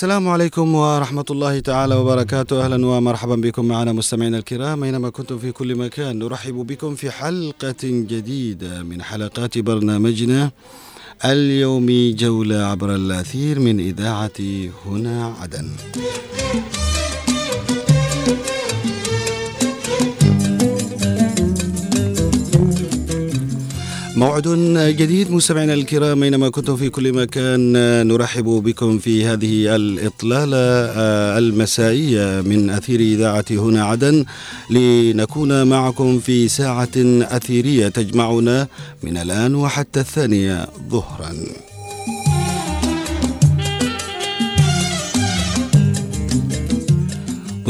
السلام عليكم ورحمة الله تعالى وبركاته. أهلا ومرحبا بكم معنا مستمعينا الكرام. أينما كنتم في كل مكان نرحب بكم في حلقة جديدة من حلقات برنامجنا اليومي جولة عبر الأثير من إذاعة هنا عدن. موعد جديد مستمعينا الكرام أينما كنتم في كل مكان نرحب بكم في هذه الإطلالة آه، المسائيه من أثير إذاعة هنا عدن لنكون معكم في ساعة أثيرية تجمعنا من الآن وحتى الثانية ظهرا.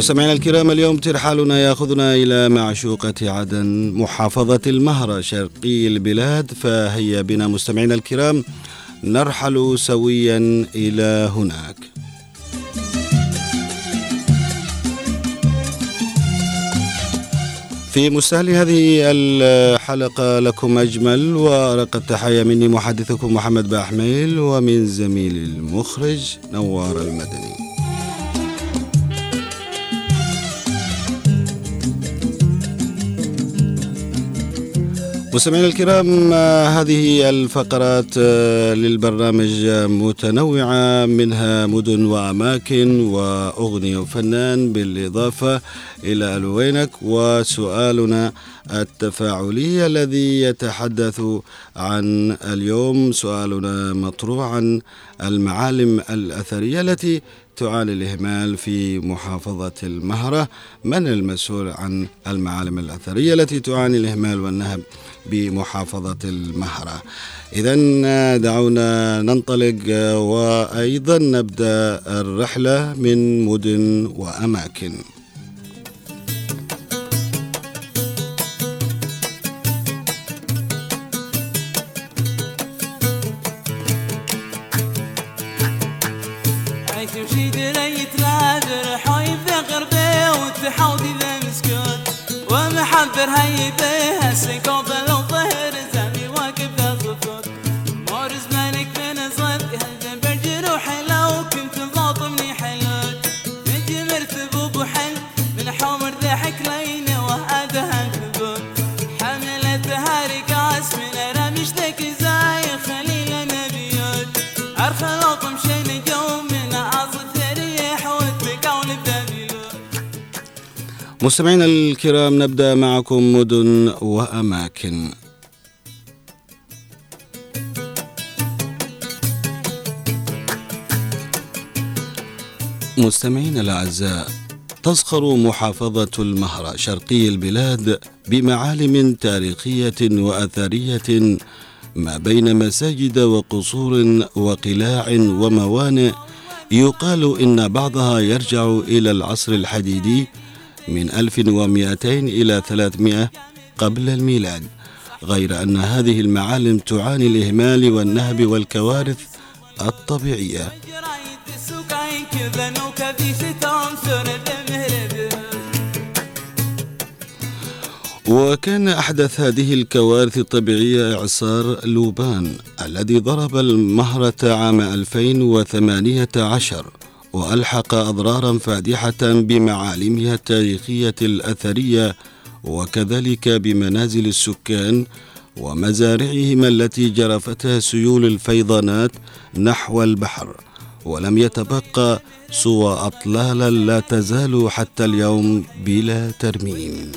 مستمعينا الكرام اليوم ترحالنا ياخذنا إلى معشوقة عدن محافظة المهرة شرقي البلاد. فهيا بنا مستمعينا الكرام نرحل سويا إلى هناك. في مستهل هذه الحلقة لكم أجمل وأرق التحية مني محدثكم محمد بأحميل ومن زميلي المخرج نوار المدني. مستمعينا الكرام هذه الفقرات آه، للبرنامج متنوعة منها مدن وأماكن وأغنية وفنان بالإضافة إلى ألوينك وسؤالنا التفاعلي الذي يتحدث عن اليوم سؤالنا مطروح عن المعالم الأثرية التي تعاني الإهمال في محافظة المهرة من المسؤول عن المعالم الأثرية التي تعاني الإهمال والنهب؟ بمحافظة المهرة. إذا دعونا ننطلق وأيضا نبدأ الرحلة من مدن وأماكن. ومحضر هيبه مستمعينا الكرام نبدأ معكم مدن وأماكن. مستمعينا الأعزاء تزخر محافظة المهره شرقي البلاد بمعالم تاريخية وأثرية ما بين مساجد وقصور وقلاع وموانئ. يقال إن بعضها يرجع إلى العصر الحديدي من 1200 إلى 300 قبل الميلاد غير أن هذه المعالم تعاني الإهمال والنهب والكوارث الطبيعية. وكان أحدث هذه الكوارث الطبيعية إعصار لوبان الذي ضرب المهرة عام 2018 وألحق اضرارا فادحة بمعالمها التاريخية الأثرية وكذلك بمنازل السكان ومزارعهم التي جرفتها سيول الفيضانات نحو البحر. ولم يتبقى سوى أطلالا لا تزال حتى اليوم بلا ترميم.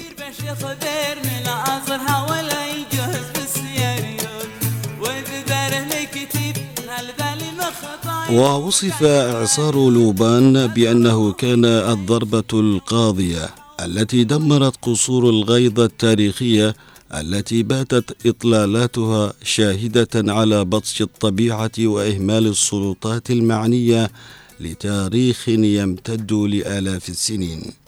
ووصف إعصار لوبان بأنه كان الضربة القاضية التي دمرت قصور الغيضة التاريخية التي باتت إطلالاتها شاهدة على بطش الطبيعة وإهمال السلطات المعنية لتاريخ يمتد لآلاف السنين.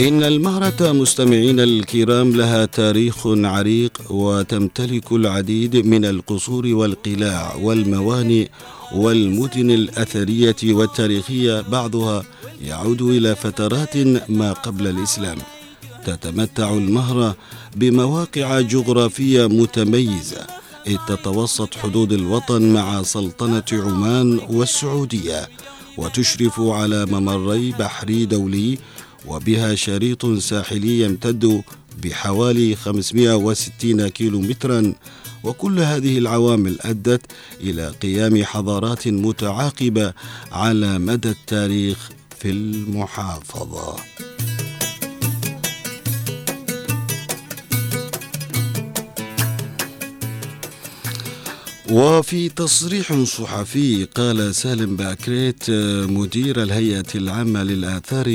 إن المهرة مستمعين الكرام لها تاريخ عريق وتمتلك العديد من القصور والقلاع والموانئ والمدن الأثرية والتاريخية بعضها يعود إلى فترات ما قبل الإسلام. تتمتع المهرة بمواقع جغرافية متميزة إذ تتوسط حدود الوطن مع سلطنة عمان والسعودية وتشرف على ممري بحري دولي وبها شريط ساحلي يمتد بحوالي 560 كيلو مترا وكل هذه العوامل أدت إلى قيام حضارات متعاقبة على مدى التاريخ في المحافظة. وفي تصريح صحفي قال سالم باكريت مدير الهيئة العامة للآثار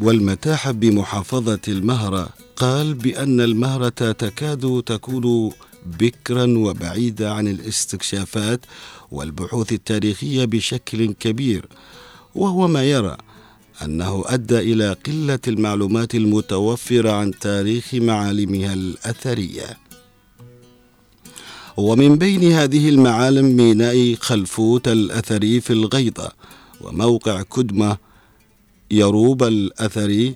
والمتاحف بمحافظة المهرة قال بأن المهرة تكاد تكون بكرا وبعيدة عن الاستكشافات والبحوث التاريخية بشكل كبير. وهو ما يرى أنه أدى إلى قلة المعلومات المتوفرة عن تاريخ معالمها الأثرية. ومن بين هذه المعالم ميناء خلفوت الأثري في الغيضة وموقع كدمة يروب الأثري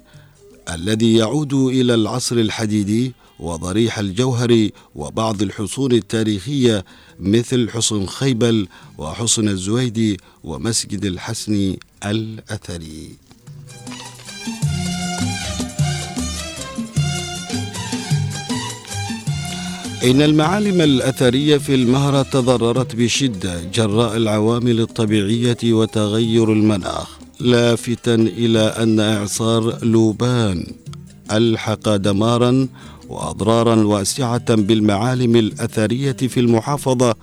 الذي يعود إلى العصر الحديدي وضريح الجوهري وبعض الحصون التاريخية مثل حصن خيبل وحصن الزويدي ومسجد الحسن الأثري إن المعالم الأثرية في المهرة تضررت بشدة جراء العوامل الطبيعية وتغير المناخ. لافتا إلى أن إعصار لوبان ألحق دمارا وأضرارا واسعة بالمعالم الأثرية في المحافظة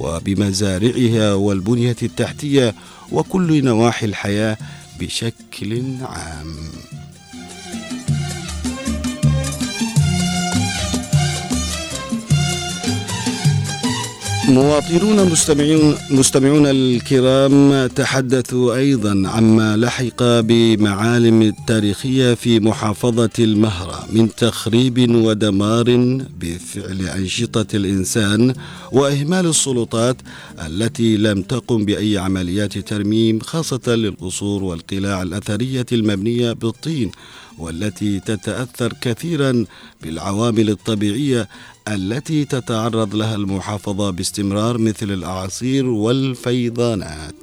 وبمزارعها والبنية التحتية وكل نواحي الحياة بشكل عام. مواطنون مستمعون مستمعون الكرام تحدثوا أيضا عما لحق بمعالم التاريخيه في محافظة المهرة من تخريب ودمار بفعل أنشطة الإنسان وإهمال السلطات التي لم تقم بأي عمليات ترميم خاصة للقصور والقلاع الأثرية المبنية بالطين والتي تتأثر كثيرا بالعوامل الطبيعية التي تتعرض لها المحافظة باستمرار مثل الأعاصير والفيضانات.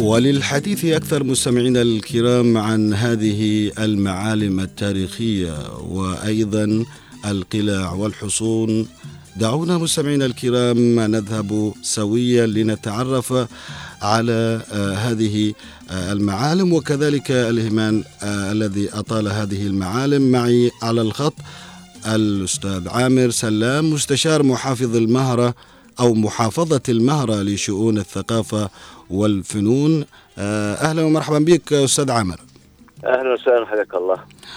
وللحديث أكثر مستمعينا الكرام عن هذه المعالم التاريخية وأيضا القلاع والحصون دعونا مستمعينا الكرام نذهب سويا لنتعرف على آه، هذه المعالم وكذلك الإهمال آه، الذي أطال هذه المعالم معي على الخط الأستاذ عامر سلام مستشار محافظ المهرة أو محافظة المهرة لشؤون الثقافة والفنون. أهلا ومرحبا بك أستاذ عامر. أهلا وسهلا حياك الله.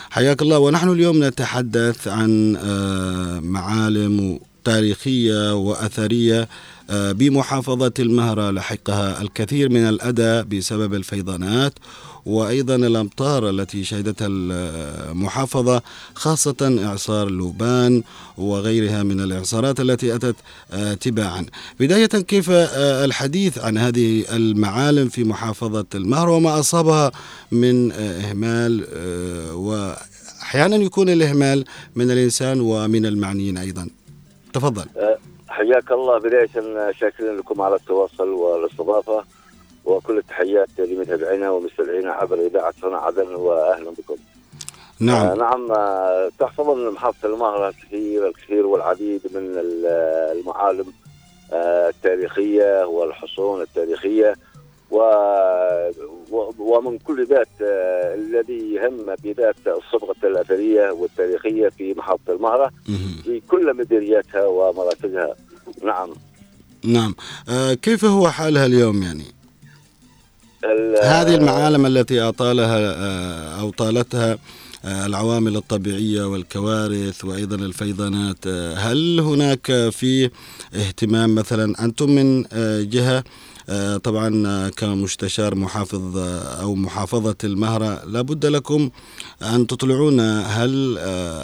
حياك الله. ونحن اليوم نتحدث عن معالم تاريخية وأثرية. آه، بمحافظة المهرة لحقها الكثير من الأذى بسبب الفيضانات وأيضا الأمطار التي شهدتها المحافظة خاصة إعصار لوبان وغيرها من الإعصارات التي أتت آه، تباعا. بداية كيف آه، الحديث عن هذه المعالم في محافظة المهرة وما أصابها من إهمال وأحيانا يكون الإهمال من الإنسان ومن المعنيين أيضا؟ تفضل. حياك الله. بداية شاكرين لكم على التواصل والاستضافة وكل التحيات لمتابعينا ومستمعينا عبر إذاعة هنا عدن وأهلا بكم. نعم. آه نعم آه تحتضن محافظة المهرة الكثير الكثير والعديد من المعالم آه التاريخية والحصون التاريخية و ومن كل ذات آه، الذي يهم بذات الصبغة الأثرية والتاريخية في محافظة المهرة في كل مديرياتها ومراكزها نعم نعم آه كيف هو حالها اليوم يعني؟ هذه المعالم التي أطالها آه أو طالتها آه، العوامل الطبيعية والكوارث وأيضا الفيضانات آه، هل هناك في اهتمام مثلا أنتم من جهة آه، طبعا آه، كمستشار محافظ آه، أو محافظة المهرة لابد لكم أن تطلعون هل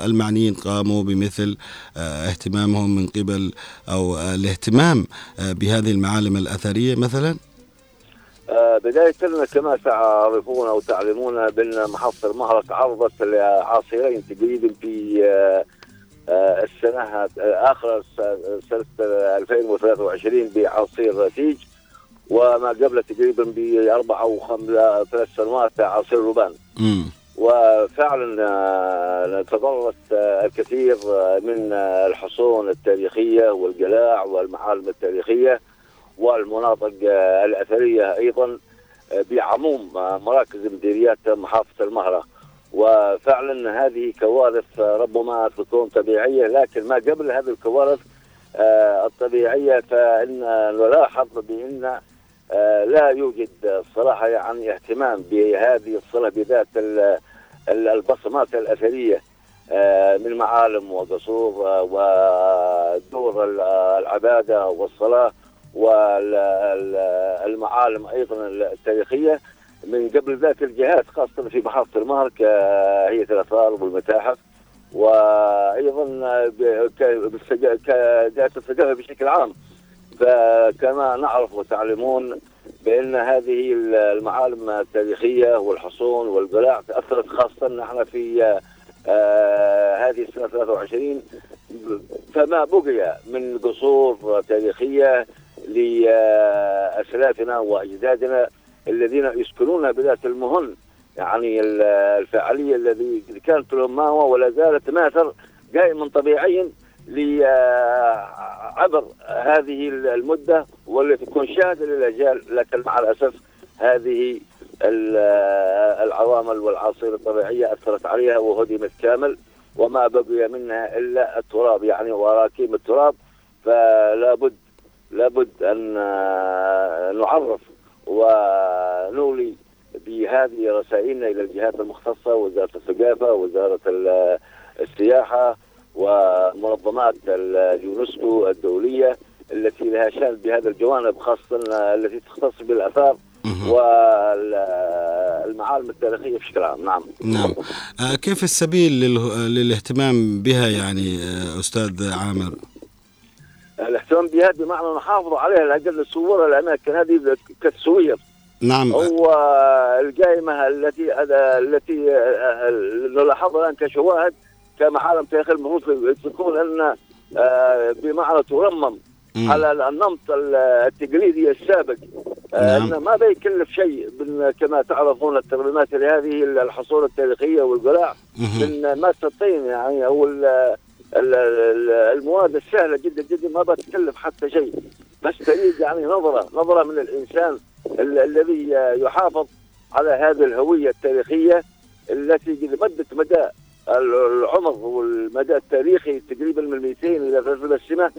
المعنيين قاموا بمثل اهتمامهم من قبل أو الاهتمام بهذه المعالم الأثرية مثلا؟ آه، بداية كما تعرفون أو تعلمون بأن محافظة المهرة تعرضت لعاصرين تقريبا في آه، آه، السنة آخر سنة 2023 بعصير تيج وما قبل تقريبا بأربع أو خمس ثلاث سنوات عصير روبان وفعلا تضررت الكثير من الحصون التاريخية والقلاع والمعالم التاريخية والمناطق الأثرية أيضا بعموم مراكز مديريات محافظة المهرة. وفعلا هذه كوارث ربما تكون طبيعية لكن ما قبل هذه الكوارث الطبيعية فإن نلاحظ بأن لا يوجد صراحة يعني اهتمام بهذه الصلة بذات البصمات الأثرية من معالم وقصور ودور العبادة والصلاة والمعالم أيضا التاريخية من قبل ذلك الجهات خاصة في محافظة المهر كهيئه الاثار والمتاحف وأيضا كجهات الثقافه بشكل عام. فكما نعرف وتعلمون بأن هذه المعالم التاريخية والحصون والقلاع تأثرت خاصة نحن في آه هذه السنة 23 فما بقي من قصور تاريخية لأسلافنا وأجدادنا الذين يسكنون بذات المهن يعني الفعالية الذي كانت لهم ما هو ولا زالت تماثل قائما طبيعيا عبر هذه المدة والتي تكون شاهدة للأجيال لكن مع الأسف هذه العوامل والعاصفة الطبيعية أثرت عليها وهدمت كامل وما بقي منها إلا التراب. يعني وراكيم التراب فلا بد لابد آه، نعرف ونولي بهذه رسائلنا إلى الجهات المختصة وزارة الثقافة وزارة السياحة ومنظمات اليونسكو الدولية التي لها شأن بهذا الجوانب خاصة التي تختص بالآثار والمعالم التاريخية بشكل عام. نعم. نعم. آه، كيف السبيل للاهتمام بها يعني آه، أستاذ عامر؟ الاهتمام بها بمعنى نحافظ عليها لاجل نصورها الاماكن هذه كتصوير نعم. هو القائمة التي التي نلاحظها الآن كشواهد كمعالم تاريخ المفروض تكون ان آه، بمعنى ترمم على النمط التقليدي السابق. آه، نعم. ما بيكلف شيء كما تعرفون الترميمات لهذه الحصول التاريخية والقلاع من الطين يعني أو المواد السهلة جدا جدا ما بتكلف حتى شيء. بس تريد يعني نظرة نظرة من الإنسان الذي يحافظ على هذه الهوية التاريخية التي مدت مدى العمر والمدى التاريخي تقريبا من 200 إلى 300 سنة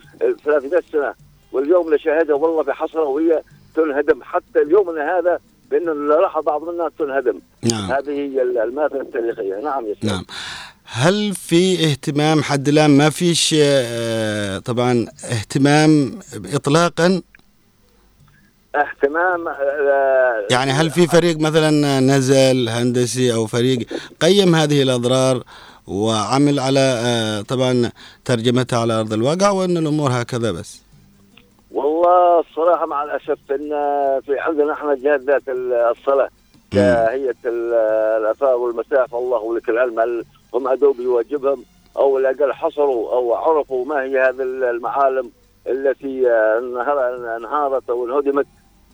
300 سنة. واليوم نشاهدها والله بحسرة وهي تنهدم. حتى اليوم هذا بأنه نلاحظ بعض منها تنهدم. نعم. هذه هي الماده التاريخية. نعم يا نعم. هل في اهتمام حد الآن؟ ما فيش آه، طبعا اهتمام اطلاقا؟ اهتمام آه، يعني هل في فريق مثلا نزل هندسي أو فريق قيم هذه الأضرار وعمل على آه، طبعا ترجمتها على أرض الواقع وأن الأمور هكذا بس؟ والله الصراحة مع الأسف إن في عندنا إحنا جهات ذات الصلاة كهيئه الاثار والمساحه الله ولك العلم هم ادوا بواجبهم أو الأقل حصروا أو عرفوا ما هي هذه المعالم التي انهارت أو انهدمت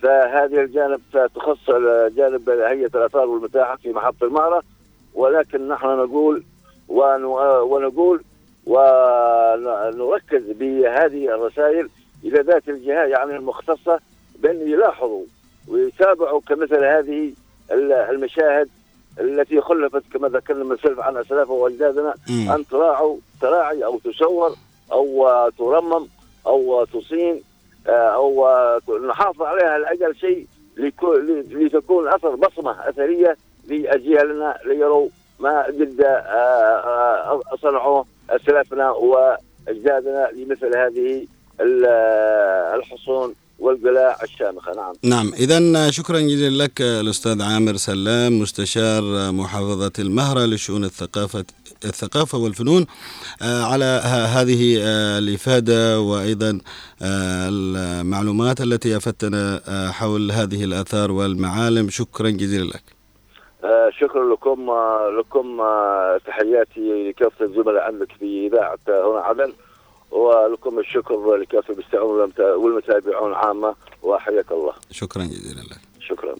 فهذه الجانب تخص جانب هيئة الآثار والمتاحف في محطة المعرة ولكن نحن نقول ونقول ونركز بهذه الرسائل إلى ذات الجهات يعني المختصة بأن يلاحظوا ويتابعوا كمثل هذه المشاهد التي خلفت كما ذكرنا من سلف عن اسلافه وأجدادنا أن تراعوا تراعي أو تصور أو ترمم أو تصين آه، أو نحافظ عليها لأجل شيء لتكون أثر بصمة أثرية لأجيالنا ليروا ما قد آه، آه، صنعوه أسلافنا وأجدادنا لمثل هذه الحصون. والقلاع الشامخة. نعم. نعم. إذا شكرا جزيلا لك الأستاذ عامر سلام مستشار محافظة المهرة لشؤون الثقافة الثقافة والفنون آه، على هذه آه، الإفادة وأيضا آه، المعلومات التي أفدتنا حول هذه الآثار والمعالم. شكرا جزيلا لك. شكرا لكم لكم تحياتي لكافة الزملاء عندك في إذاعة هنا عدن. ولكم الشكر لكافة المستمعون والمتا- والمتابعون عامة وحياك الله. شكرا جزيلا لك. شكرا.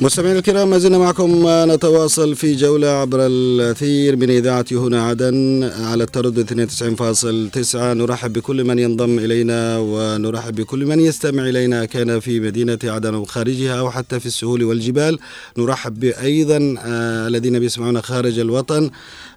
مستمعينا الكرام ما زلنا معكم نتواصل في جولة عبر الأثير من إذاعة هنا عدن على التردد 92.9 نرحب بكل من ينضم إلينا ونرحب بكل من يستمع إلينا كان في مدينة عدن أو خارجها أو حتى في السهول والجبال. نرحب أيضا آه، الذين بيسمعونا خارج الوطن.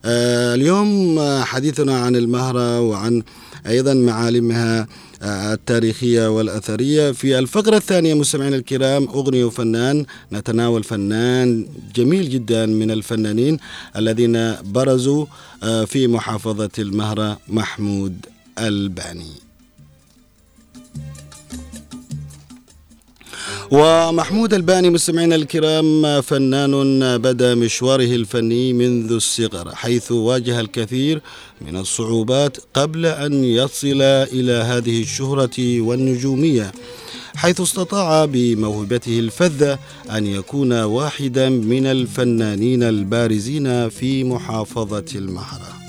آه، اليوم آه، حديثنا عن المهرة وعن أيضا معالمها التاريخية والأثرية. في الفقرة الثانية مستمعينا الكرام أغنية وفنان نتناول فنان جميل جدا من الفنانين الذين برزوا آه، في محافظة المهرة محمود الباني. ومحمود الباني مستمعينا الكرام فنان بدا مشواره الفني منذ الصغر حيث واجه الكثير من الصعوبات قبل أن يصل إلى هذه الشهرة والنجومية حيث استطاع بموهبته الفذة أن يكون واحدا من الفنانين البارزين في محافظة المهرة.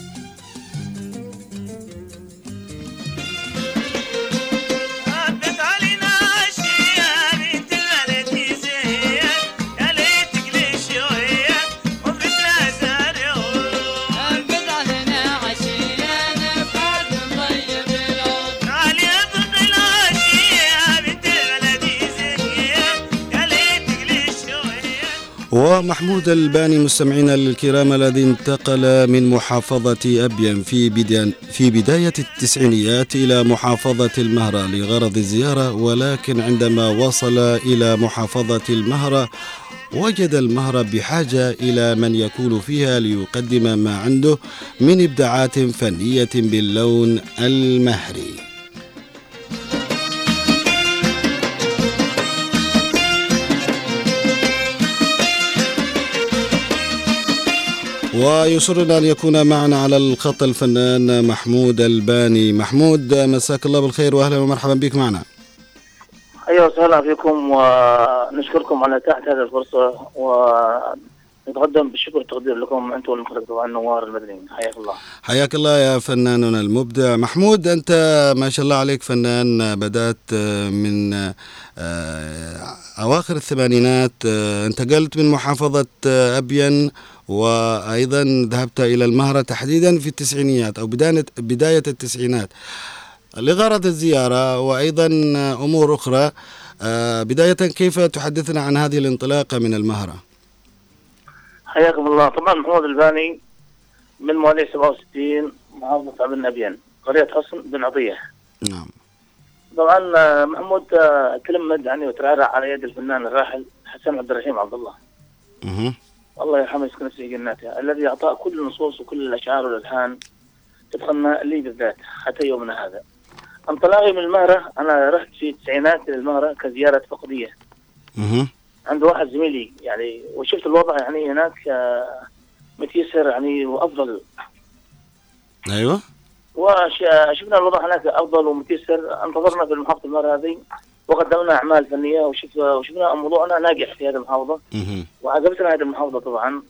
ومحمود الباني مستمعينا الكرام الذي انتقل من محافظة أبين في بداية في بداية التسعينيات إلى محافظة المهرة لغرض الزيارة ولكن عندما وصل إلى محافظة المهرة وجد المهرة بحاجة إلى من يكون فيها ليقدم ما عنده من إبداعات فنية باللون المهري. ويسرنا أن يكون معنا على الخط الفنان محمود الباني. محمود مساك الله بالخير وأهلا ومرحبا بك معنا. أيوه وسهلا فيكم ونشكركم على اتاحة هذه الفرصة ونتقدم بالشكر والتقدير لكم أنتم والمخرج طبعا نوار المدني. حياك الله. حياك الله يا فناننا المبدع. محمود أنت ما شاء الله عليك فنان بدأت من آه، أواخر الثمانينات آه، انتقلت من محافظة آه، أبين وأيضا ذهبت إلى المهرة تحديدا في التسعينيات أو بداية بداية التسعينات. لغرض الزيارة وأيضا أمور أخرى آه، بداية كيف تحدثنا عن هذه الانطلاقة من المهرة؟ حياكم الله. طبعا محمود الباني من مواليد 67 محافظه عبد ابين قرية حصن بن عطية. نعم. طبعا آه، محمود آه، تلمد يعني وترعرع على يد الفنان الراحل حسن عبد الرحيم عبد الله. مه. الله يرحمه يسكن في جناته. الذي اعطى كل النصوص وكل الأشعار والألحان تبقى لي بالذات حتى يومنا هذا. انطلاقي من المهرة أنا رحت في التسعينات إلى المهره كزيارة فقدية. مه. عند واحد زميلي يعني وشفت الوضع يعني هناك آه، متيسر يعني وأفضل. أيوة. وشفنا الوضع هناك أفضل ومتيسر. انتظرنا في المحافظه المره هذه. وقدمنا أعمال فنية وشف وشفنا موضوعنا ناجح في هذه المحافظة. وعجبتنا هذه المحافظة طبعا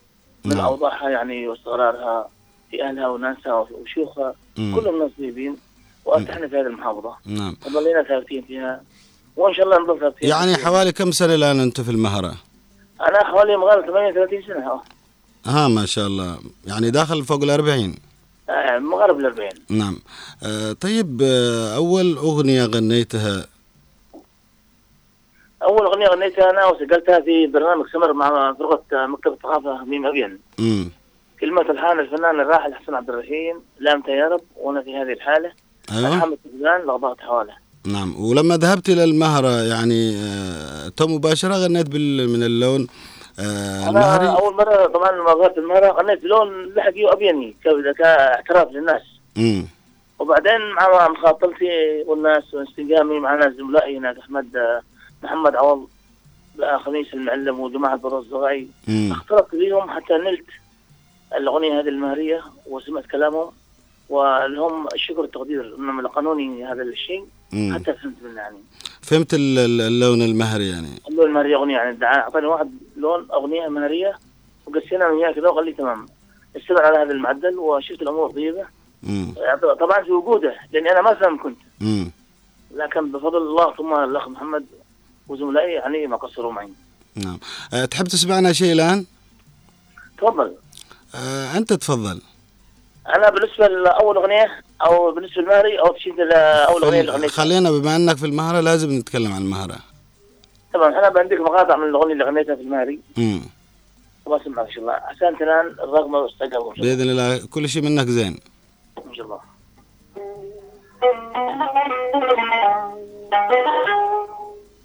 من نعم. أوضاعها يعني واستقرارها في أهلها وناسها وشيوخها. كلهم نصيبين وأرتحنا في هذه المحافظة نعم وظلينا ثابتين فيها وإن شاء الله نظل ثابتين يعني. حوالي كم سنة الآن أنت في المهرة؟ أنا حوالي مغالب 38 سنة آه. ها ما شاء الله يعني داخل فوق الأربعين آه، مقارب ال 40 نعم آه، طيب آه، أول أغنية غنيتها أول أغنية غنيتها أنا وسجلتها في برنامج سمر مع فرقة مكتب الثقافة ميم أبين. مم. كلمة الحان الفنان الراحل حسن عبد الرحيم لامت يا رب وأنا في هذه الحالة. أيوة. محمد سفيان لغضات حوالة. نعم. ولما ذهبت إلى المهرة يعني آه، تو مباشرة غنيت بال من اللون آه، أنا المهري؟ أول مرة طبعا لما ظهرت المهرة غنيت لون لحقي وأبيني كاعتراف للناس. مم. وبعدين مع مخاطلتي والناس وانسجامي مع ناس زملائي هناك أحمد آه، محمد عوض خميس المعلم وجماعة بروز الزغاي مم. اختلطت بهم حتى نلت الأغنية هذه المهرية وسمعت كلامهم ولهم الشكر والتقدير انهم لقنوني هذا الشيء. حتى فهمت منه يعني فهمت ال- ال- اللون المهري يعني اللون المهريه أغنية يعني أعطاني واحد لون أغنية مهرية وقسينا من اياه كذا وقال لي تمام استمر على هذا المعدل وشفت الأمور طيبة مم. طبعا في وجوده لأني أنا ما فهم كنت مم. لكن بفضل الله ثم الأخ محمد وزملائي يعني ما قصروا معي. نعم. آه، تحب تسمعنا شيء الآن؟ تفضل. آه، أنت تفضل. أنا بالنسبة لأول أغنية أو بالنسبة للمهري أو تشيد أول أغنية اللي خل- غنيتها خلينا بما أنك في المهرة لازم نتكلم عن المهرة. طبعا أنا عندك مقاطع من الأغنية اللي غنيتها في المهري. مم. واسمعك إن شاء الله. عشان تنال شاء الله. بإذن الله كل شيء منك زين. إن شاء الله.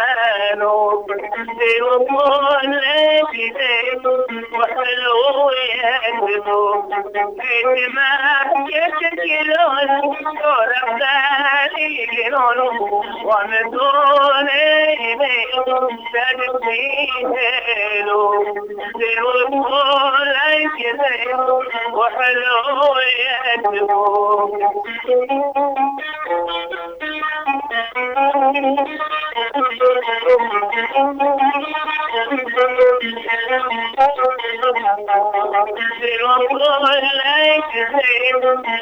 كلهم قالوا بيقول كده وحلو يكذبوا بيت ما يشكلون دور أبداليون ومدون تدفينه بيقول كده وحلو يكذبوا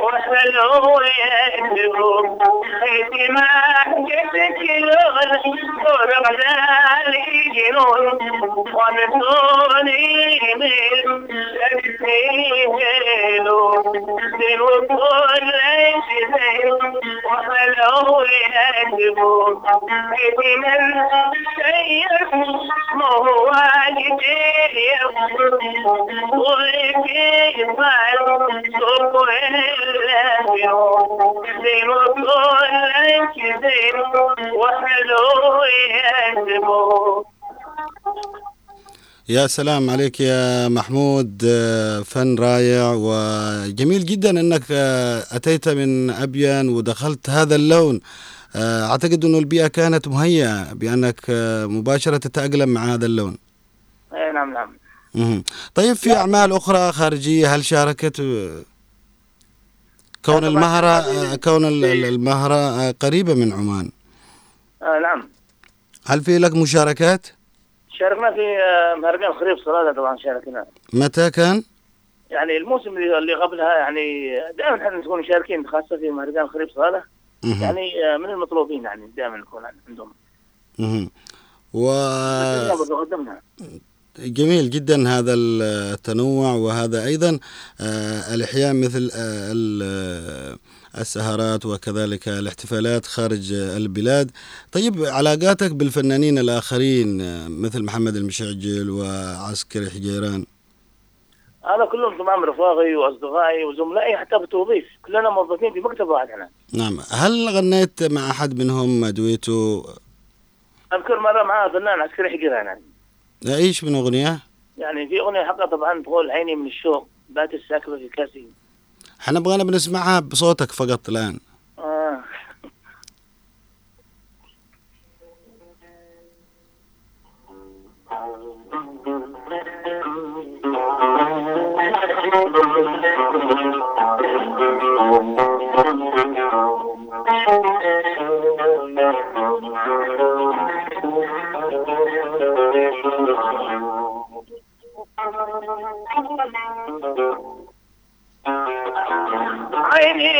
وحلو يكذبوا حيث ما يتكلون دور غزالي جنون ونسوني من تكفيهلو دين كل شيء وحلو سوق الأبيض دين كل وحلو يا سلام عليك يا محمود آه، فن رائع وجميل جدا إنك آه، أتيت من ابين ودخلت هذا اللون. أعتقد إنه البيئة كانت مهيئة بأنك آه، مباشرة تتأقلم مع هذا اللون. اي نعم نعم. طيب في أعمال أخرى خارجية هل شاركت؟ آه، كون المهرة آه، كون ال- المهرة آه، قريبة من عمان. آه نعم. هل في لك مشاركات؟ شاركنا في آه، مهرجان خريف صلالة طبعا شاركنا. متى كان؟ يعني الموسم اللي قبلها يعني دائما إحنا نكون مشاركين خاصة في مهرجان خريف صلالة مهم. يعني آه، من المطلوبين يعني دائما نكون عندهم. مهم. و جميل جدا هذا التنوع وهذا أيضا آه، الأحياء مثل آه، ال- السهرات وكذلك الاحتفالات خارج البلاد. طيب علاقاتك بالفنانين الآخرين مثل محمد المشعجل وعسكري حجيران؟ هذا كلهم طبعا رفاقي وأصدقائي وزملائي حتى بالتوظيف كلنا موظفين في مكتب واحد إحنا نعم. هل غنيت مع أحد منهم دويتو أذكر مرة معاه فنان عسكري حقيقه يعني إيش من أغنية؟ يعني في أغنية حقها طبعا تقول عيني من الشوق بات الساكبة في كاسي. إحنا بغينا بنسمعها بصوتك فقط الآن. عيني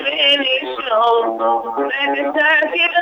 من الشوق بات الساكبه في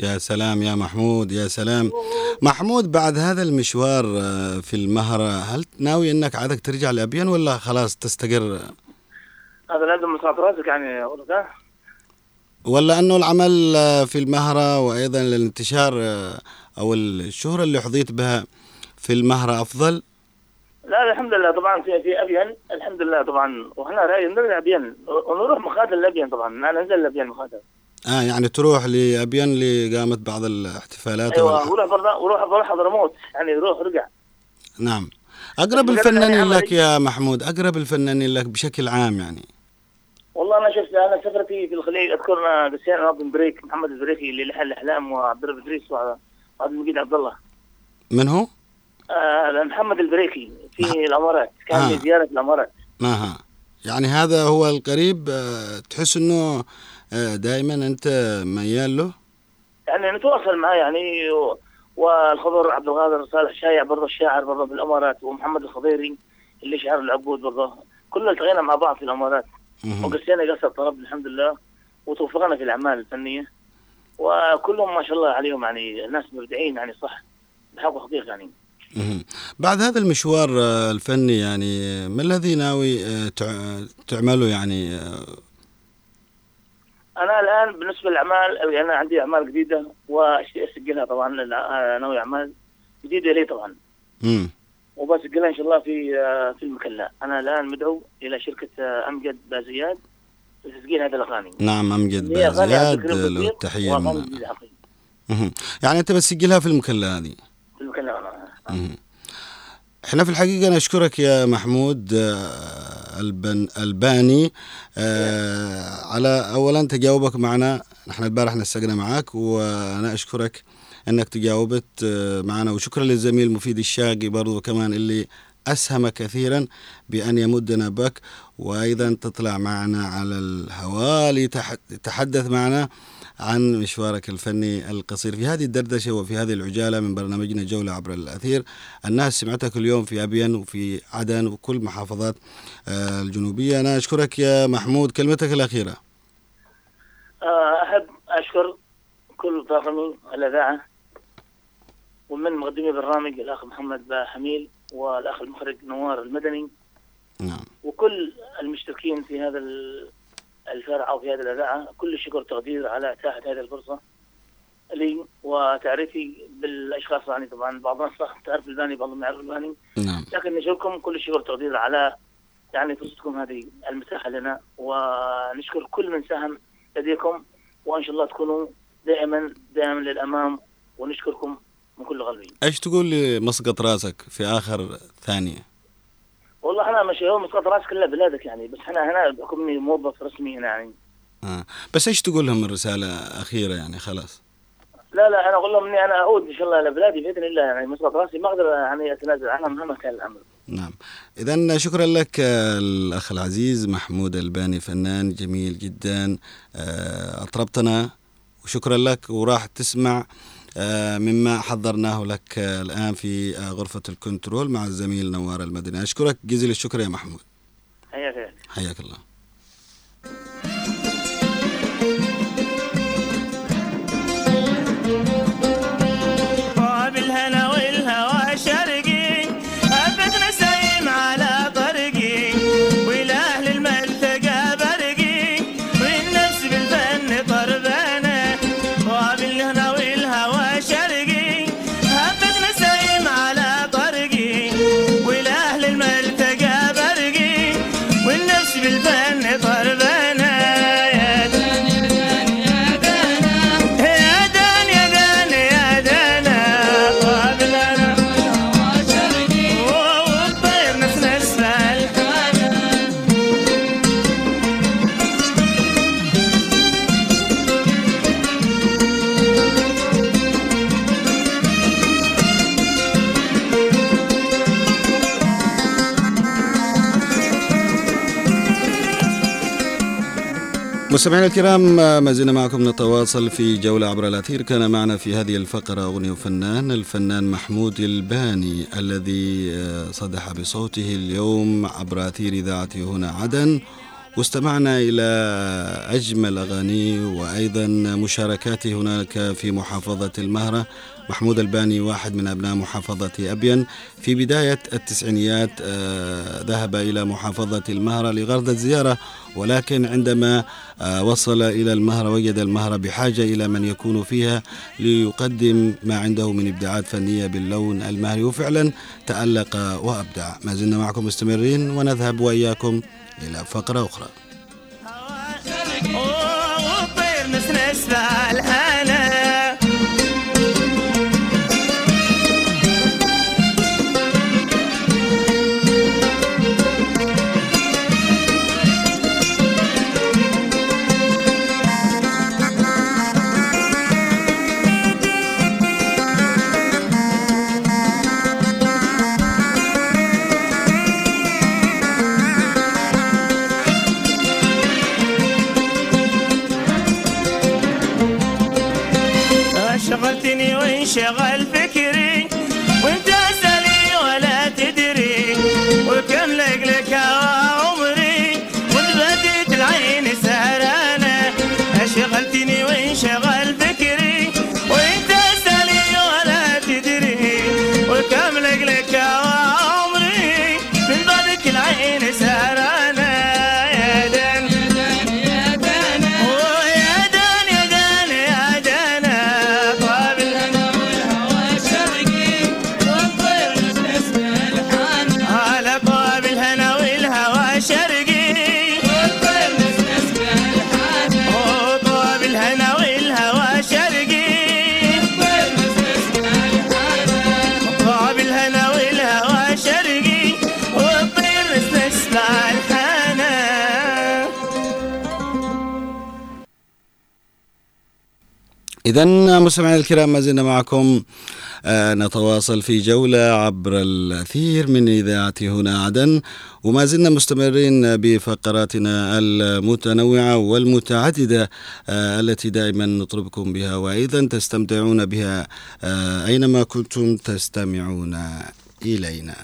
يا سلام يا محمود يا سلام محمود بعد هذا المشوار آه، في المهرة هل ناوي إنك عادك ترجع لأبين ولا خلاص تستقر هذا لازم مساعد راسك يعني؟ ولا أنه العمل آه، في المهرة وأيضا الانتشار آه، أو الشهرة اللي حظيت بها في المهرة أفضل؟ لا الحمد لله. طبعا في في ابين الحمد لله طبعا. وإحنا رايح نرجع ابين ونروح مخادل لابين طبعا. أنا ننزل لابين مخادل آه يعني تروح لأبين اللي قامت بعض الاحتفالات أيوه وروح برضه وروح بروح حضرموت يعني روح رجع نعم. أقرب الفنانين لك يا محمود أقرب الفنانين لك بشكل عام يعني؟ والله أنا شفت أنا سفرتي في الخليج أذكر دسيان ناظم بريك محمد البريكي اللي لحن الأحلام وعبد الرب إدريس وعبد المجيد عبد الله من هو؟ آه محمد البريكي في آه. الإمارات كان آه. في زيارة الإمارات أها يعني هذا هو القريب آه، تحس إنه دائما أنت ميال له يعني نتواصل معاه يعني و- والخضر عبد القادر صالح شايع برضه الشاعر برضه بالإمارات ومحمد الخضيري اللي شعر العبود برضه كلنا التقينا مع بعض في الإمارات. وقسينا قصة طرب الحمد لله. وتوفقنا في الأعمال الفنية. وكلهم ما شاء الله عليهم يعني ناس مبدعين يعني صح بحق حقيقه يعني. بعد هذا المشوار آه، الفني يعني ما الذي ناوي آه، تع- تعمله يعني؟ آه، أنا الآن بالنسبة للأعمال أو أنا عندي أعمال جديدة واسجلها طبعا لا- ناوي أعمال جديدة لي طبعا. مم. وبسجلها إن شاء الله في آه، في المكلا أنا الآن مدعو إلى شركة آه، أمجد بازياد لتسجيل هذه الاغاني نعم أمجد بازياد له التحيه وأغاني من-. يعني أنت بتسجلها في المكلا هذه في المكلا. إحنا في الحقيقة نشكرك يا محمود آه، البن الباني آه، على اولا تجاوبك معنا نحن البارح نسقنا معك وأنا أشكرك أنك تجاوبت آه، معنا. وشكرا للزميل مفيد الشاقي برضو كمان اللي أسهم كثيرا بأن يمدنا بك وأيضا تطلع معنا على الهواء لتحدث معنا عن مشوارك الفني القصير في هذه الدردشة وفي هذه العجالة من برنامجنا جولة عبر الأثير. الناس سمعتك اليوم في أبين وفي عدن وكل محافظات آه، الجنوبية. أنا أشكرك يا محمود. كلمتك الأخيرة. آه، أحب أشكر كل طاقمي الإذاعة. ومن مقدمي البرنامج الأخ محمد با حميل والأخ المخرج نوار المدني. نعم. وكل المشتركين في هذا ال- الفرع أو في هذه الأذاعة كل الشكر والتقدير على إتاحة هذه الفرصة لي وتعريفي بالأشخاص يعني طبعا بعض الناس صح تعرف الباني بعضهم يعرف الباني. نعم. لكن نشكركم كل الشكر والتقدير على يعني فرصتكم هذه المساحه لنا. ونشكر كل من ساهم لديكم وإن شاء الله تكونوا دائما دائما للأمام. ونشكركم من كل قلبي إيش تقول لمسقط راسك في آخر ثانية؟ والله أنا مش يوم مسقط راس كلها بلادك يعني بس أنا هنا بحكم اني موظف رسمي هنا يعني. آه. بس إيش تقول لهم من رساله أخيرة يعني خلاص؟ لا لا أنا أقول لهم إني أنا أعود إن شاء الله إلى بلادي بإذن الله يعني مسقط راسي ما أقدر يعني أتنازل عنها مهما كان الأمر. نعم. إذا شكرا لك الأخ العزيز محمود الباني فنان جميل جدا آه، أطربتنا. وشكرا لك وراح تسمع مما حضرناه لك آه، الآن في آه، غرفة الكنترول مع الزميل نوار المدني. أشكرك جزيل الشكر يا محمود. حياك الله. والنفس بالفن مستمعينا الكرام ما زلنا معكم نتواصل في جولة عبر الأثير. كان معنا في هذه الفقرة أغنية وفنان الفنان محمود الباني الذي آه، صدح بصوته اليوم عبر أثير إذاعة هنا عدن. واستمعنا إلى أجمل أغانيه وأيضا مشاركاته هناك في محافظة المهرة. محمود الباني واحد من أبناء محافظة أبين في بداية التسعينيات آه، ذهب إلى محافظة المهرة لغرض الزيارة ولكن عندما آه، وصل إلى المهرة وجد المهرة بحاجة إلى من يكون فيها ليقدم ما عنده من إبداعات فنية باللون المهري. وفعلا تألق وأبدع. ما زلنا معكم مستمرين ونذهب وإياكم إلى فقرة أخرى. إذا مستمعينا الكرام ما زلنا معكم. آه، نتواصل في جولة عبر الأثير من إذاعة هنا عدن وما زلنا مستمرين بفقراتنا المتنوعة والمتعددة آه، التي دائما نطلبكم بها وأيضا تستمتعون بها آه، أينما كنتم تستمعون إلينا.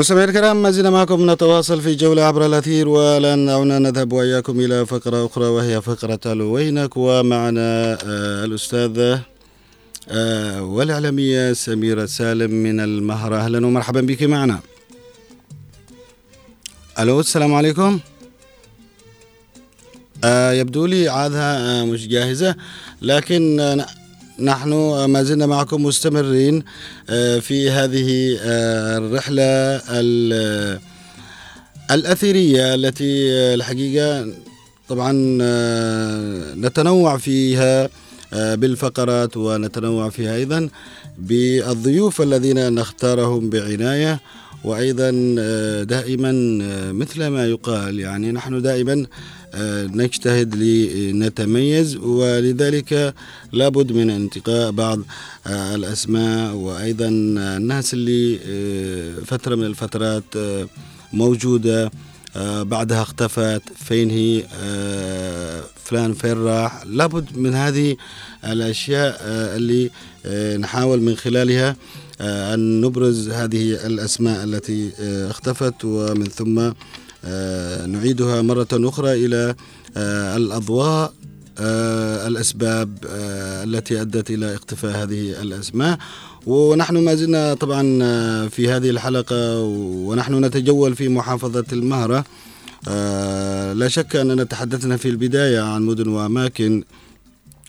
مستمعينا الكرام ما زلنا معكم نتواصل في جولة عبر الأثير. والآن دعونا نذهب وإياكم إلى فقرة أخرى وهي فقرة ألوينك. ومعنا آه، الأستاذة آه، والإعلامية سميرة سالم من المهرة. أهلا ومرحبا بك معنا. ألو السلام عليكم. آه يبدو لي عادها مش جاهزة لكن نحن آه، ما زلنا معكم مستمرين آه في هذه آه الرحلة ال- الأثيرية التي آه، الحقيقة طبعا آه، نتنوع فيها آه، بالفقرات ونتنوع فيها أيضا بالضيوف الذين نختارهم بعناية وأيضا آه، دائما آه، مثل ما يقال يعني نحن دائما آه، نجتهد لنتميز ولذلك لابد من انتقاء بعض آه، الأسماء وأيضا الناس اللي آه، فترة من الفترات آه، موجودة آه، بعدها اختفت فين هي؟ آه، فلان فين راح؟ لابد من هذه الأشياء آه، اللي آه، نحاول من خلالها آه، أن نبرز هذه الأسماء التي آه، اختفت ومن ثم آه، نعيدها مرة أخرى إلى آه، الأضواء آه، الأسباب آه، التي أدت إلى اختفاء هذه الأسماء. ونحن ما زلنا طبعا آه، في هذه الحلقة ونحن نتجول في محافظة المهرة. آه، لا شك أننا تحدثنا في البداية عن مدن وأماكن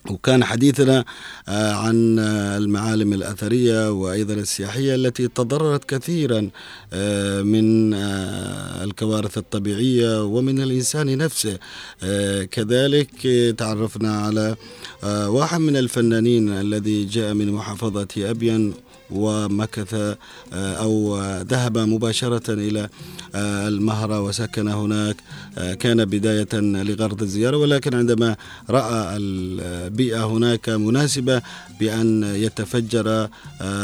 وكان حديثنا آه، عن آه، المعالم الأثرية وأيضا السياحية التي تضررت كثيرا آه، من الكوارث الطبيعية ومن الإنسان نفسه. كذلك تعرفنا على واحد من الفنانين الذي جاء من محافظة أبين ومكث آه، أو ذهب مباشرة إلى آه، المهرة وسكن هناك. آه، كان بداية لغرض الزيارة ولكن عندما رأى البيئة هناك مناسبة بأن يتفجر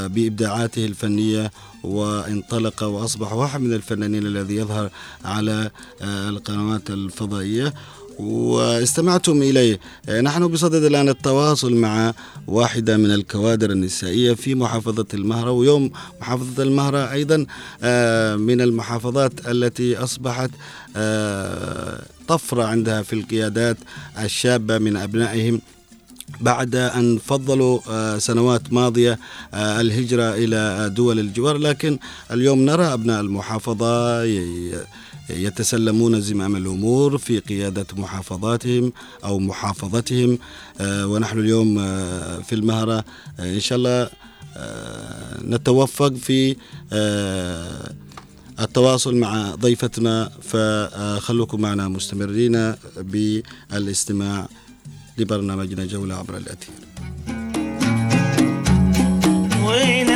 بإبداعاته الفنية وانطلق وأصبح واحد من الفنانين الذي يظهر على القنوات الفضائية. واستمعتم إليه. آه، نحن بصدد الآن التواصل مع واحدة من الكوادر النسائية في محافظة المهرة ويوم محافظة المهرة أيضا آه، من المحافظات التي أصبحت آه، طفرة عندها في القيادات الشابة من أبنائهم بعد أن فضلوا سنوات ماضية الهجرة إلى دول الجوار. لكن اليوم نرى أبناء المحافظة يتسلمون زمام الأمور في قيادة محافظاتهم أو محافظتهم. آه، ونحن اليوم آه، في المهرة آه، إن شاء الله نتوفق في التواصل مع ضيفتنا. فخلوكم معنا مستمرين بالاستماع لبرنامجنا جولة عبر الأثير. وينك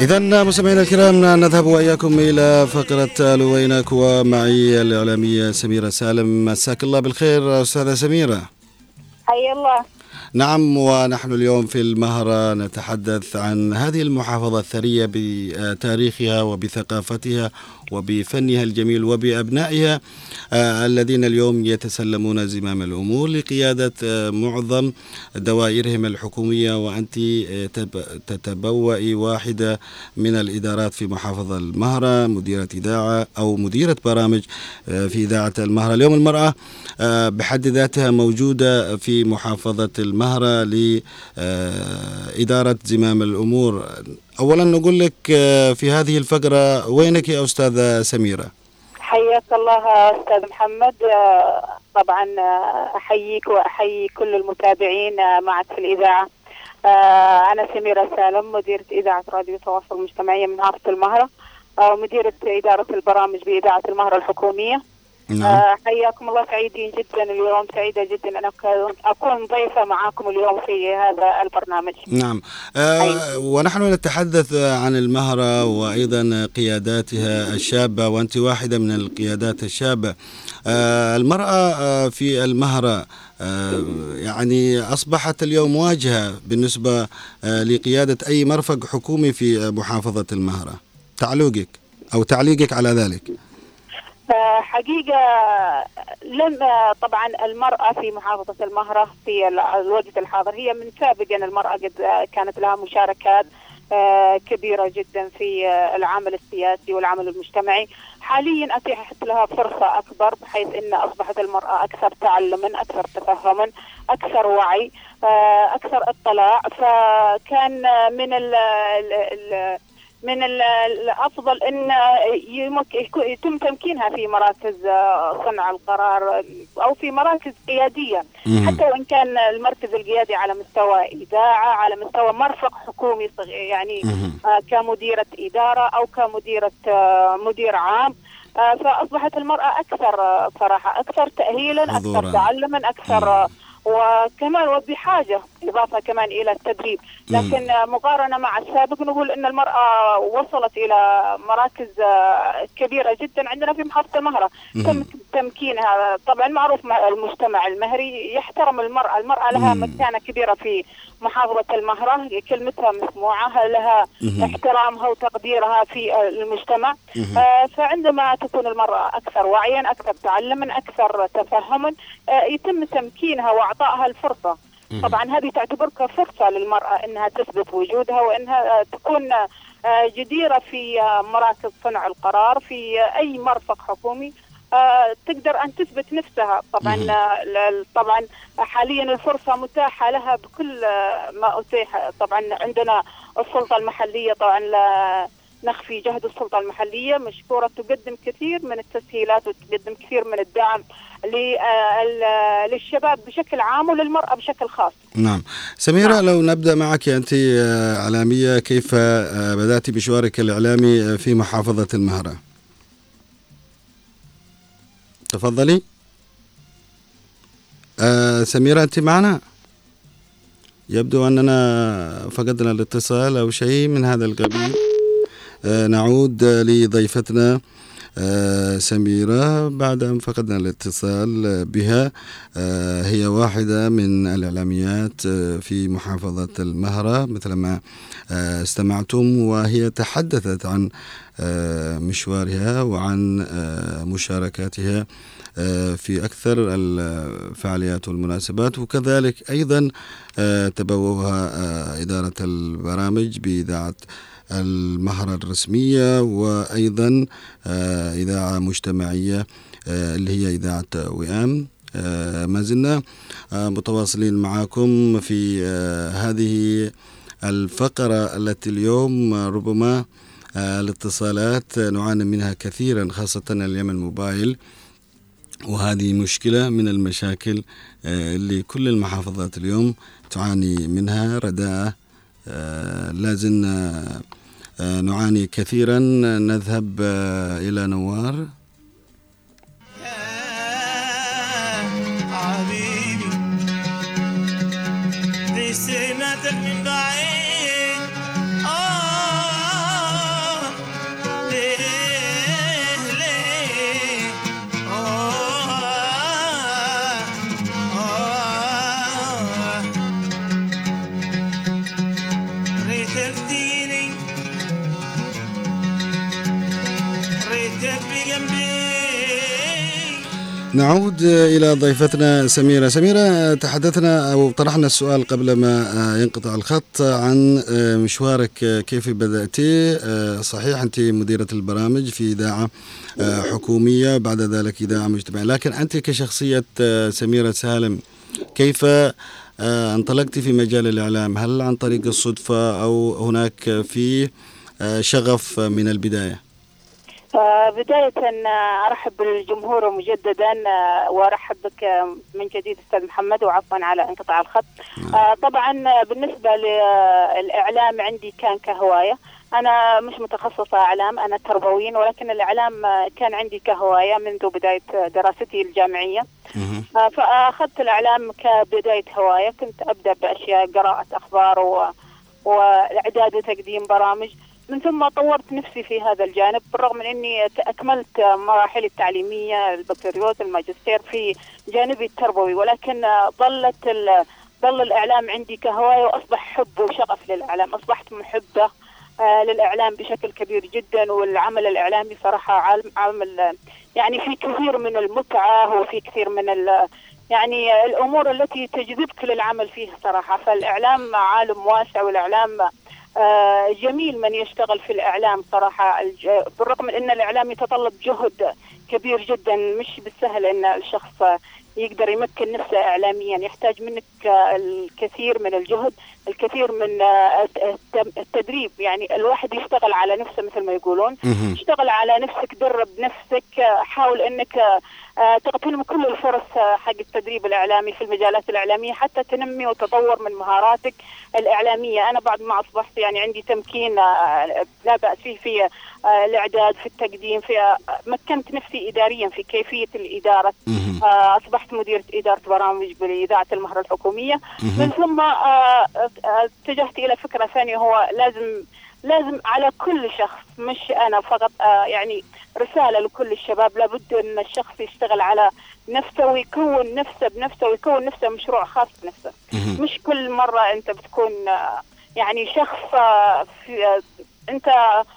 إذا مستمعينا الكرام نذهب وإياكم إلى فقرة لوينك ومعي الإعلامية سميرة سالم. مساك الله بالخير أستاذة سميرة. حي الله. نعم ونحن اليوم في المهرة نتحدث عن هذه المحافظة الثرية بتاريخها وبثقافتها وبفنها الجميل وبأبنائها آه، الذين اليوم يتسلمون زمام الأمور لقيادة آه، معظم دوائرهم الحكومية وأنت آه، تب- تتبوئي واحدة من الإدارات في محافظة المهرة مديرة إذاعة أو مديرة برامج في إذاعة المهرة. اليوم المرأة بحد ذاتها موجودة في محافظة المهرة لإدارة زمام الأمور. أولا نقول لك آه، في هذه الفقرة وينك يا أستاذة سميرة؟ حياك الله أستاذ محمد. آه، طبعا آه، أحييك وأحيي كل المتابعين معك في الإذاعة. أنا سميرة سالم مديرة إذاعة راديو التواصل المجتمعية من محافظة المهرة آه، مديرة إدارة البرامج بإذاعة المهرة الحكومية. نعم. آه، حياكم الله سعيدين جدا اليوم سعيدة جدا. أن أكون- ضيفة معاكم اليوم في هذا البرنامج. نعم. آه ونحن نتحدث عن المهرة وأيضا قياداتها الشابة وأنت واحدة من القيادات الشابة. آه المرأة آه في المهرة آه يعني أصبحت اليوم واجهة بالنسبة آه لقيادة أي مرفق حكومي في محافظة المهرة. تعليقك أو تعليقك على ذلك. آه، حقيقة لم طبعا المرأة في محافظة المهرة في ال- الوقت الحاضر هي من سابقا المرأة قد كانت لها مشاركات آه، كبيرة جدا في آه، العمل السياسي والعمل المجتمعي. حاليا أتيحت لها فرصة أكبر بحيث أن أصبحت المرأة أكثر تعلما أكثر تفهما أكثر وعي آه، أكثر اطلاع. فكان من ال من ال- الأفضل إن يتم تمكينها في مراكز آه، صنع القرار أو في مراكز قيادية. حتى وإن كان المركز القيادي على مستوى إذاعة على مستوى مرفق حكومي يعني. آه، كمديرة إدارة أو كمديرة آه، مدير عام فأصبحت المرأة أكثر صراحة أكثر تاهيلا. أكثر تعلما أكثر وكمان وبحاجه إضافة كمان إلى التدريب. لكن مقارنة مع السابق نقول إن المرأة وصلت إلى مراكز آه، كبيرة جدا عندنا في محافظة المهرة. تم تمكينها طبعا معروف مع المجتمع المهري يحترم المرأة المرأة لها. مكانة كبيرة في محافظة المهرة كلمتها مسموعة لها. احترامها وتقديرها في المجتمع. آه، فعندما تكون المرأة أكثر وعيا أكثر تعلما أكثر تفهما آه، يتم تمكينها وإعطائها الفرصة طبعا هذه تعتبر كفرصة للمرأة أنها تثبت وجودها وأنها تكون آه، جديرة في مراكز صنع القرار في أي مرفق حكومي تقدر أن تثبت نفسها. طبعا. آه، طبعا حاليا الفرصة متاحة لها بكل آه، ما أتيح. طبعا عندنا السلطة المحلية طبعا لا نخفي جهد السلطة المحلية. مشكورة تقدم كثير من التسهيلات وتقدم كثير من الدعم آه، للشباب بشكل عام وللمرأة بشكل خاص. نعم. سميرة لو نبدأ معك أنت آه، إعلامية كيف آه، بدأت مشوارك الإعلامي آه، في محافظة المهرة؟ تفضلي. آه، سميرة أنت معنا؟ يبدو أننا فقدنا الاتصال أو شيء من هذا القبيل. آه، نعود لضيفتنا سميرة بعد أن فقدنا الاتصال آه، بها آه، هي واحدة من الإعلاميات آه، في محافظة المهرة مثلما آه، استمعتم وهي تحدثت عن آه، مشوارها وعن آه، مشاركاتها آه، في أكثر الفعاليات والمناسبات وكذلك أيضا آه، تبوها آه، إدارة البرامج بإذاعة المهرة الرسمية وأيضا آه، إذاعة مجتمعية آه، اللي هي إذاعة وئام. آه، ما زلنا متواصلين معكم في هذه الفقرة التي اليوم ربما الاتصالات نعاني منها كثيرا خاصة اليمن موبايل وهذه مشكلة من المشاكل اللي كل المحافظات اليوم تعاني منها رداءة لا زلنا آه، نعاني كثيرا. نذهب آه، إلى نوار. نعود إلى ضيفتنا سميرة. سميرة تحدثنا أو طرحنا السؤال قبل ما ينقطع الخط عن آه، مشوارك آه، كيف بدأت؟ آه، صحيح أنت مديرة البرامج في إذاعة حكومية بعد ذلك إذاعة مجتمعية. لكن أنت كشخصية سميرة سالم كيف انطلقت في مجال الإعلام؟ هل عن طريق الصدفة أو هناك في شغف من البداية؟ بداية آه، أرحب بالجمهور مجددا آه، وأرحب بك آه، من جديد أستاذ محمد وعفوا على انقطاع الخط. آه، طبعا بالنسبة للإعلام عندي كان كهواية. أنا مش متخصصة إعلام أنا تربويين ولكن الإعلام كان عندي كهواية منذ بداية دراستي الجامعية. فأخذت الإعلام كبداية هواية. كنت أبدأ بأشياء قراءة أخبار و... وإعداد وتقديم برامج. من ثم طورت نفسي في هذا الجانب بالرغم من أني ت- أكملت مراحلي التعليمية البكالوريوس الماجستير في جانبي التربوي ولكن ظلت. ظل الإعلام عندي كهواية وأصبح حب وشغف للإعلام أصبحت محبة آه، للإعلام بشكل كبير جدا والعمل الإعلامي صراحة عالم- عمل يعني في كثير من المتعة وفي كثير من يعني الأمور التي تجذبك للعمل فيه صراحة فالإعلام عالم واسع والإعلام جميل من يشتغل في الإعلام صراحة. بالرغم من إن الإعلام يتطلب جهد كبير جدا مش بالسهل إن الشخص يقدر يمكن نفسه اعلاميا. يحتاج منك آه، الكثير من الجهد. الكثير من آه، الت- الت- التدريب. يعني الواحد يشتغل على نفسه مثل ما يقولون. اشتغل على نفسك درب نفسك آه، حاول إنك آه، تغتنم كل الفرص حق التدريب الإعلامي في المجالات الإعلامية حتى تنمي وتطور من مهاراتك الإعلامية. أنا بعد ما أصبحت يعني عندي تمكين لا بأس فيه في الإعداد في التقديم في آه، مكنت نفسي اداريا في كيفية الإدارة. آه، أصبحت مديرة إدارة برامج باذاعه المهرة الحكومية. من ثم آه، آه، اتجهت إلى فكرة ثانية هو لازم لازم على كل شخص مش أنا فقط آه، يعني رسالة لكل الشباب. لابد أن الشخص يشتغل على نفسه ويكون نفسه بنفسه ويكون نفسه مشروع خاص بنفسه. مش كل مرة أنت بتكون آه، يعني شخص آه، في آه، انت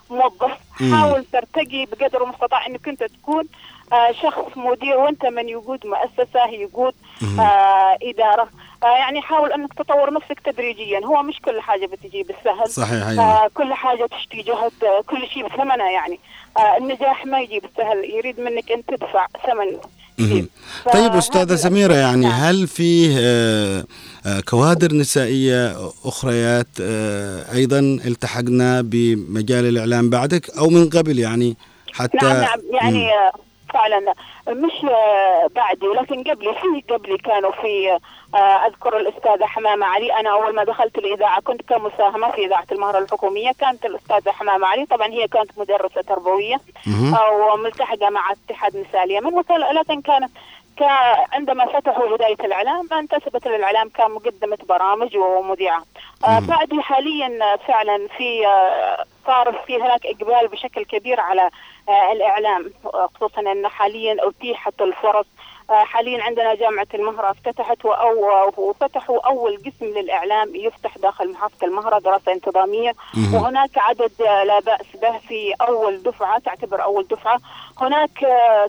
موظف. حاول ترتقي بقدر المستطاع انك انت تكون آه، شخص مدير وانت من يقود مؤسسة يقود. آه، إدارة آه، يعني حاول انك تطور نفسك تدريجيا هو مش كل حاجة بتجي بالسهل صحيح أيوة. آه كل حاجة تشتي جهد كل شيء بثمنه يعني آه النجاح ما يجي بالسهل يريد منك أن تدفع ثمن كثير. طيب فهذه أستاذة سميرة يعني نعم. هل فيه آه، آه، كوادر نسائية أخريات آه، أيضا التحقنا بمجال الإعلام بعدك أو من قبل يعني حتى نعم نعم يعني آه، فعلا مش آه، بعدي ولكن قبلي في قبلي كانوا في آه، أذكر الاستاذه حمامه علي أنا أول ما دخلت الإذاعة كنت كمساهمة في إذاعة المهرة الحكومية كانت الأستاذة حمامه علي طبعا هي كانت مدرسة تربوية مهم. أو ملتحقه مع اتحاد نساء اليمن وكان- لكن كانت كا- عندما فتحوا بداية الإعلام انتسبت للإعلام كمقدمة برامج ومذيعة. آه. بعد حاليا فعلا في آه، صار في هناك إقبال بشكل كبير على آه، الإعلام آه، خصوصا ان حاليا أتيحت الفرص. آه، حاليا عندنا جامعة المهرة افتتحت وأو وفتحوا أول قسم للإعلام يفتح داخل محافظة المهرة دراسة انتظامية. وهناك عدد آه، لا بأس به في أول دفعة تعتبر أول دفعة. هناك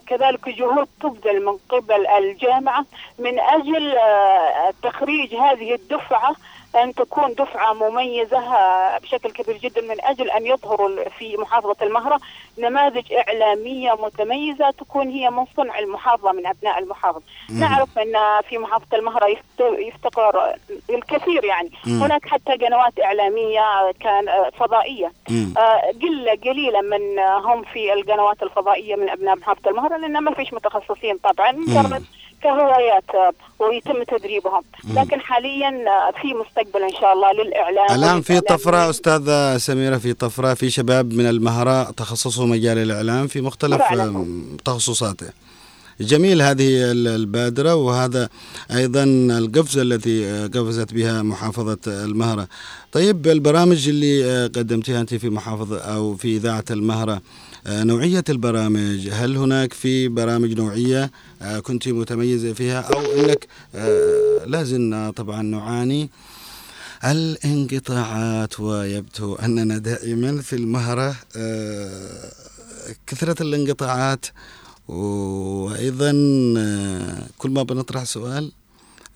كذلك جهود تبذل من قبل الجامعة من أجل تخريج هذه الدفعة أن تكون دفعة مميزة بشكل كبير جدا من أجل أن يظهر ال- في محافظة المهرة نماذج إعلامية متميزة تكون هي من صنع المحافظة من أبناء المحافظة مم. نعرف أن في محافظة المهرة يفت- يفتقر الكثير يعني مم. هناك حتى قنوات إعلامية كان فضائية. آه، قلة قليلة من هم في القنوات الفضائية من أبناء محافظة المهرة لأن ما فيش متخصصين طبعا مجرد كهوايات آه، ويتم تدريبهم. لكن حاليا آه، في مستقبل إن شاء الله للإعلام الآن في. طفرة أستاذة سميرة في طفرة في شباب من المهرة تخصصوا مجال الإعلام في مختلف. آم، تخصصاته جميل هذه ال- البادرة وهذا أيضا القفزة التي آه، قفزت بها محافظة المهرة طيب البرامج اللي قدمتها أنت في محافظة أو في إذاعة المهرة نوعية البرامج. هل هناك في برامج نوعية آه، كنت متميزة فيها أو أنك آه، لا زلنا طبعا نعاني؟ الانقطاعات ويبدو أننا دائما في المهرة آه، كثرة الانقطاعات. وأيضا آه، كل ما بنطرح سؤال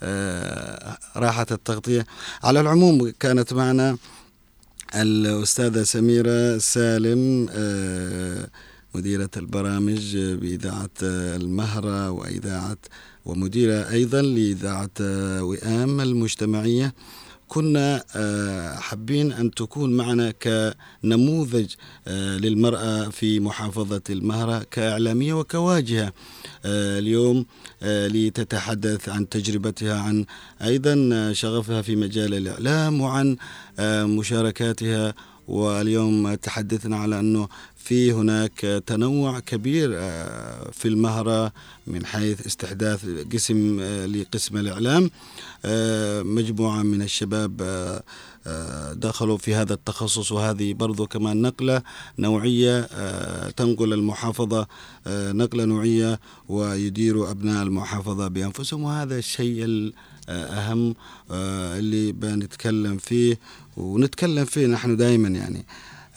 آه، راحت التغطية. على العموم كانت معنا الأستاذة سميرة سالم آه، مديرة البرامج بإذاعة آه، المهرة وإذاعة ومديرة أيضا لإذاعة آه، وئام المجتمعية. كنا آه، حابين أن تكون معنا كنموذج آه، للمرأة في محافظة المهرة كإعلامية وكواجهة. آه، اليوم لتتحدث عن تجربتها عن أيضا شغفها في مجال الإعلام وعن مشاركاتها. واليوم تحدثنا على أنه في هناك تنوع كبير آه، في المهرة من حيث استحداث قسم آه، لقسم الإعلام. آه، مجموعة من الشباب دخلوا في هذا التخصص وهذه برضو كمان نقلة نوعية تنقل المحافظة نقلة نوعية ويدير أبناء المحافظة بأنفسهم. وهذا الشيء الأهم اللي بنتكلم فيه ونتكلم فيه نحن دائما يعني.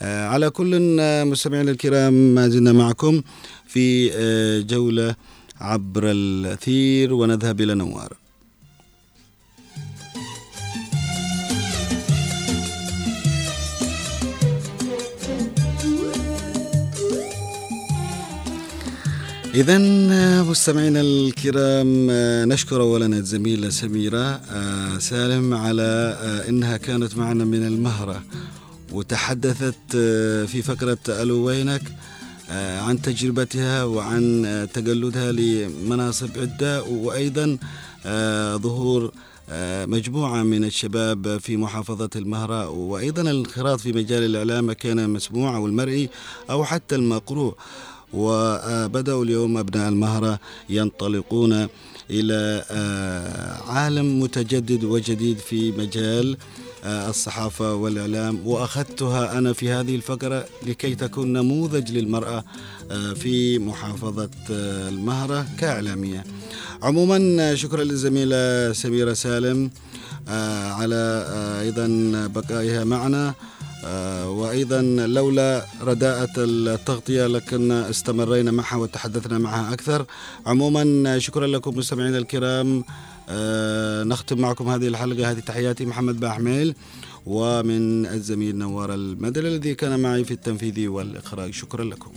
على كل آه، مستمعينا الكرام ما زلنا معكم في آه، جولة عبر الأثير ونذهب إلى نوار. إذا مستمعينا الكرام آه، نشكر أولا الزميلة سميرة آه، سالم على آه، أنها كانت معنا من المهرة. وتحدثت آه، في فقرة ألو وينك آه، عن تجربتها وعن آه، تجلدها لمناصب عدة وأيضا ظهور مجموعة من الشباب في محافظة المهرة وأيضا الانخراط في مجال الإعلام كان مسموع أو المرئي أو حتى المقروء. وبدأوا اليوم أبناء المهرة ينطلقون إلى عالم متجدد وجديد في مجال الصحافة والإعلام وأخذتها أنا في هذه الفقرة لكي تكون نموذج للمرأة آه، في محافظة آه، المهرة كإعلامية. عموما آه، شكرا للزميلة سميرة سالم آه، على آه، أيضا بقائها معنا آه، وأيضا لولا رداءة التغطية لكنا استمرينا معها وتحدثنا معها أكثر. عموما آه، شكرا لكم مستمعينا الكرام. آه، نختم معكم هذه الحلقة. هذه تحياتي محمد باحميل ومن الزميل نوار المدل الذي كان معي في التنفيذ والإخراج شكرا لكم.